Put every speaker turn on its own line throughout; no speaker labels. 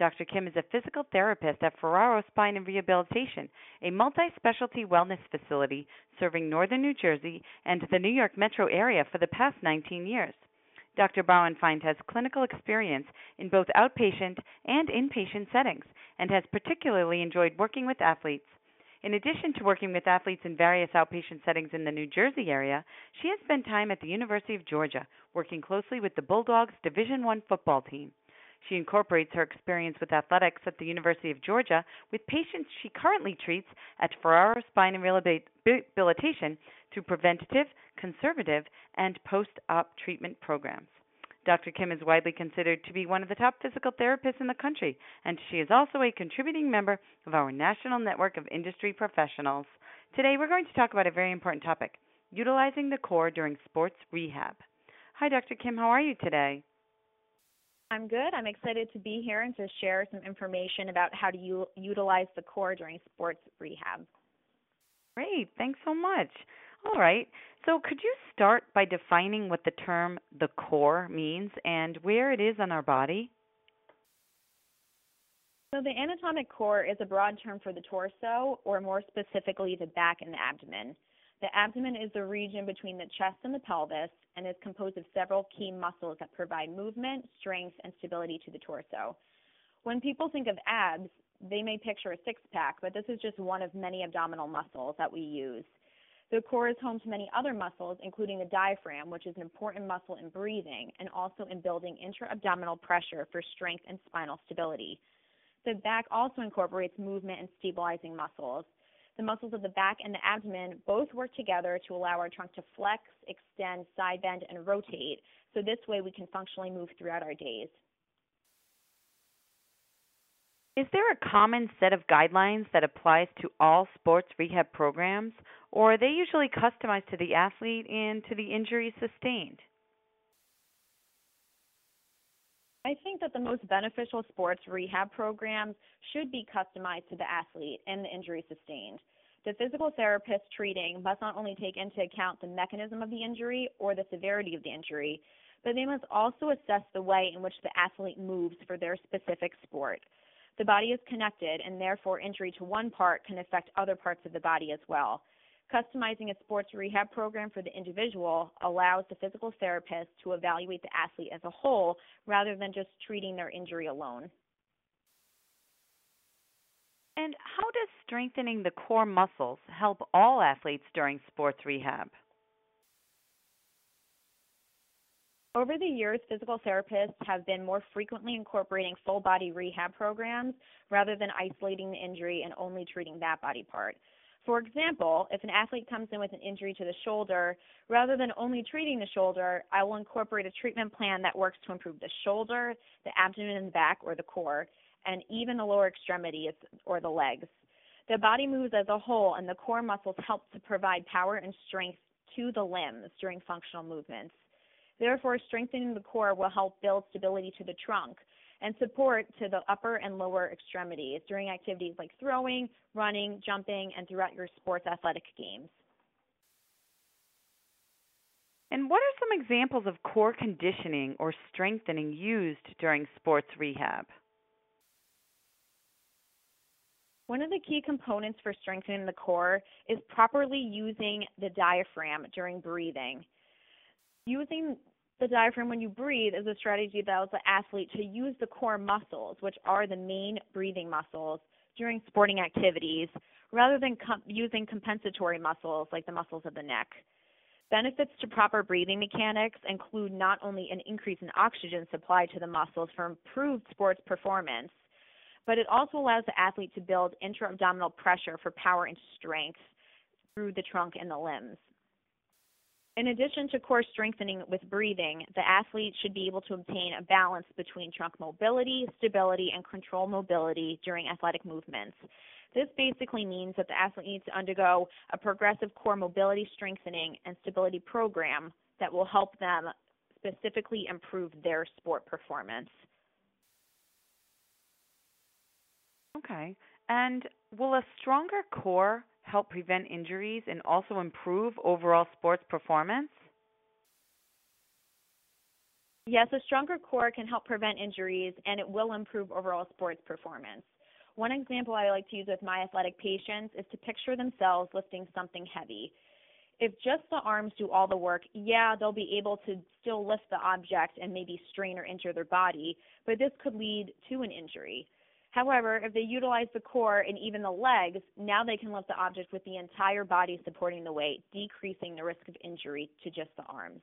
Dr. Kim is a physical therapist at Ferraro Spine and Rehabilitation, a multi specialty wellness facility serving northern New Jersey and the New York metro area for the past 19 years. Dr. Bauernfeind has clinical experience in both outpatient and inpatient settings and has particularly enjoyed working with athletes. In addition to working with athletes in various outpatient settings in the New Jersey area, she has spent time at the University of Georgia working closely with the Bulldogs Division I football team. She incorporates her experience with athletics at the University of Georgia with patients she currently treats at Ferraro Spine and Rehabilitation through preventative, conservative, and post op treatment programs. Dr. Kim is widely considered to be one of the top physical therapists in the country, and she is also a contributing member of our national network of industry professionals. Today, we're going to talk about a very important topic utilizing the core during sports rehab. Hi, Dr. Kim. How are you today?
I'm good. I'm excited to be here and to share some information about how to u- utilize the core during sports rehab.
Great. Thanks so much. All right. So, could you start by defining what the term the core means and where it is on our body?
So, the anatomic core is a broad term for the torso, or more specifically, the back and the abdomen. The abdomen is the region between the chest and the pelvis and is composed of several key muscles that provide movement, strength, and stability to the torso. When people think of abs, they may picture a six pack, but this is just one of many abdominal muscles that we use. The core is home to many other muscles, including the diaphragm, which is an important muscle in breathing and also in building intra abdominal pressure for strength and spinal stability. The back also incorporates movement and stabilizing muscles. The muscles of the back and the abdomen both work together to allow our trunk to flex, extend, side bend, and rotate. So this way we can functionally move throughout our days.
Is there a common set of guidelines that applies to all sports rehab programs, or are they usually customized to the athlete and to the injury sustained?
I think that the most beneficial sports rehab programs should be customized to the athlete and the injury sustained. The physical therapist treating must not only take into account the mechanism of the injury or the severity of the injury, but they must also assess the way in which the athlete moves for their specific sport. The body is connected, and therefore, injury to one part can affect other parts of the body as well. Customizing a sports rehab program for the individual allows the physical therapist to evaluate the athlete as a whole rather than just treating their injury alone.
And how does strengthening the core muscles help all athletes during sports rehab?
Over the years, physical therapists have been more frequently incorporating full body rehab programs rather than isolating the injury and only treating that body part. For example, if an athlete comes in with an injury to the shoulder, rather than only treating the shoulder, I will incorporate a treatment plan that works to improve the shoulder, the abdomen and back or the core, and even the lower extremities or the legs. The body moves as a whole, and the core muscles help to provide power and strength to the limbs during functional movements. Therefore, strengthening the core will help build stability to the trunk, and support to the upper and lower extremities during activities like throwing, running, jumping, and throughout your sports athletic games.
And what are some examples of core conditioning or strengthening used during sports rehab?
One of the key components for strengthening the core is properly using the diaphragm during breathing. Using the diaphragm when you breathe is a strategy that allows the athlete to use the core muscles, which are the main breathing muscles, during sporting activities rather than using compensatory muscles like the muscles of the neck. Benefits to proper breathing mechanics include not only an increase in oxygen supply to the muscles for improved sports performance, but it also allows the athlete to build intra abdominal pressure for power and strength through the trunk and the limbs. In addition to core strengthening with breathing, the athlete should be able to obtain a balance between trunk mobility, stability, and control mobility during athletic movements. This basically means that the athlete needs to undergo a progressive core mobility strengthening and stability program that will help them specifically improve their sport performance.
Okay. And will a stronger core help prevent injuries and also improve overall sports performance?
Yes, a stronger core can help prevent injuries and it will improve overall sports performance. One example I like to use with my athletic patients is to picture themselves lifting something heavy. If just the arms do all the work, yeah, they'll be able to still lift the object and maybe strain or injure their body, but this could lead to an injury. However, if they utilize the core and even the legs, now they can lift the object with the entire body supporting the weight, decreasing the risk of injury to just the arms.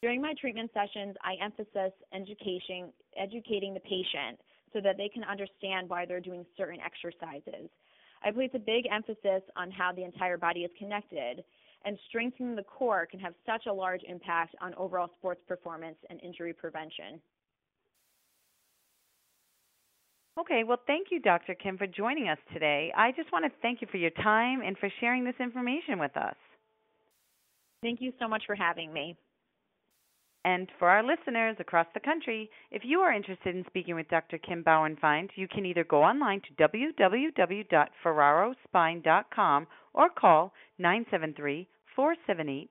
During my treatment sessions, I emphasize education, educating the patient so that they can understand why they're doing certain exercises. I place a big emphasis on how the entire body is connected, and strengthening the core can have such a large impact on overall sports performance and injury prevention.
Okay, well, thank you, Dr. Kim, for joining us today. I just want to thank you for your time and for sharing this information with us.
Thank you so much for having me.
And for our listeners across the country, if you are interested in speaking with Dr. Kim Bauernfeind, you can either go online to www.ferrarospine.com or call 973 478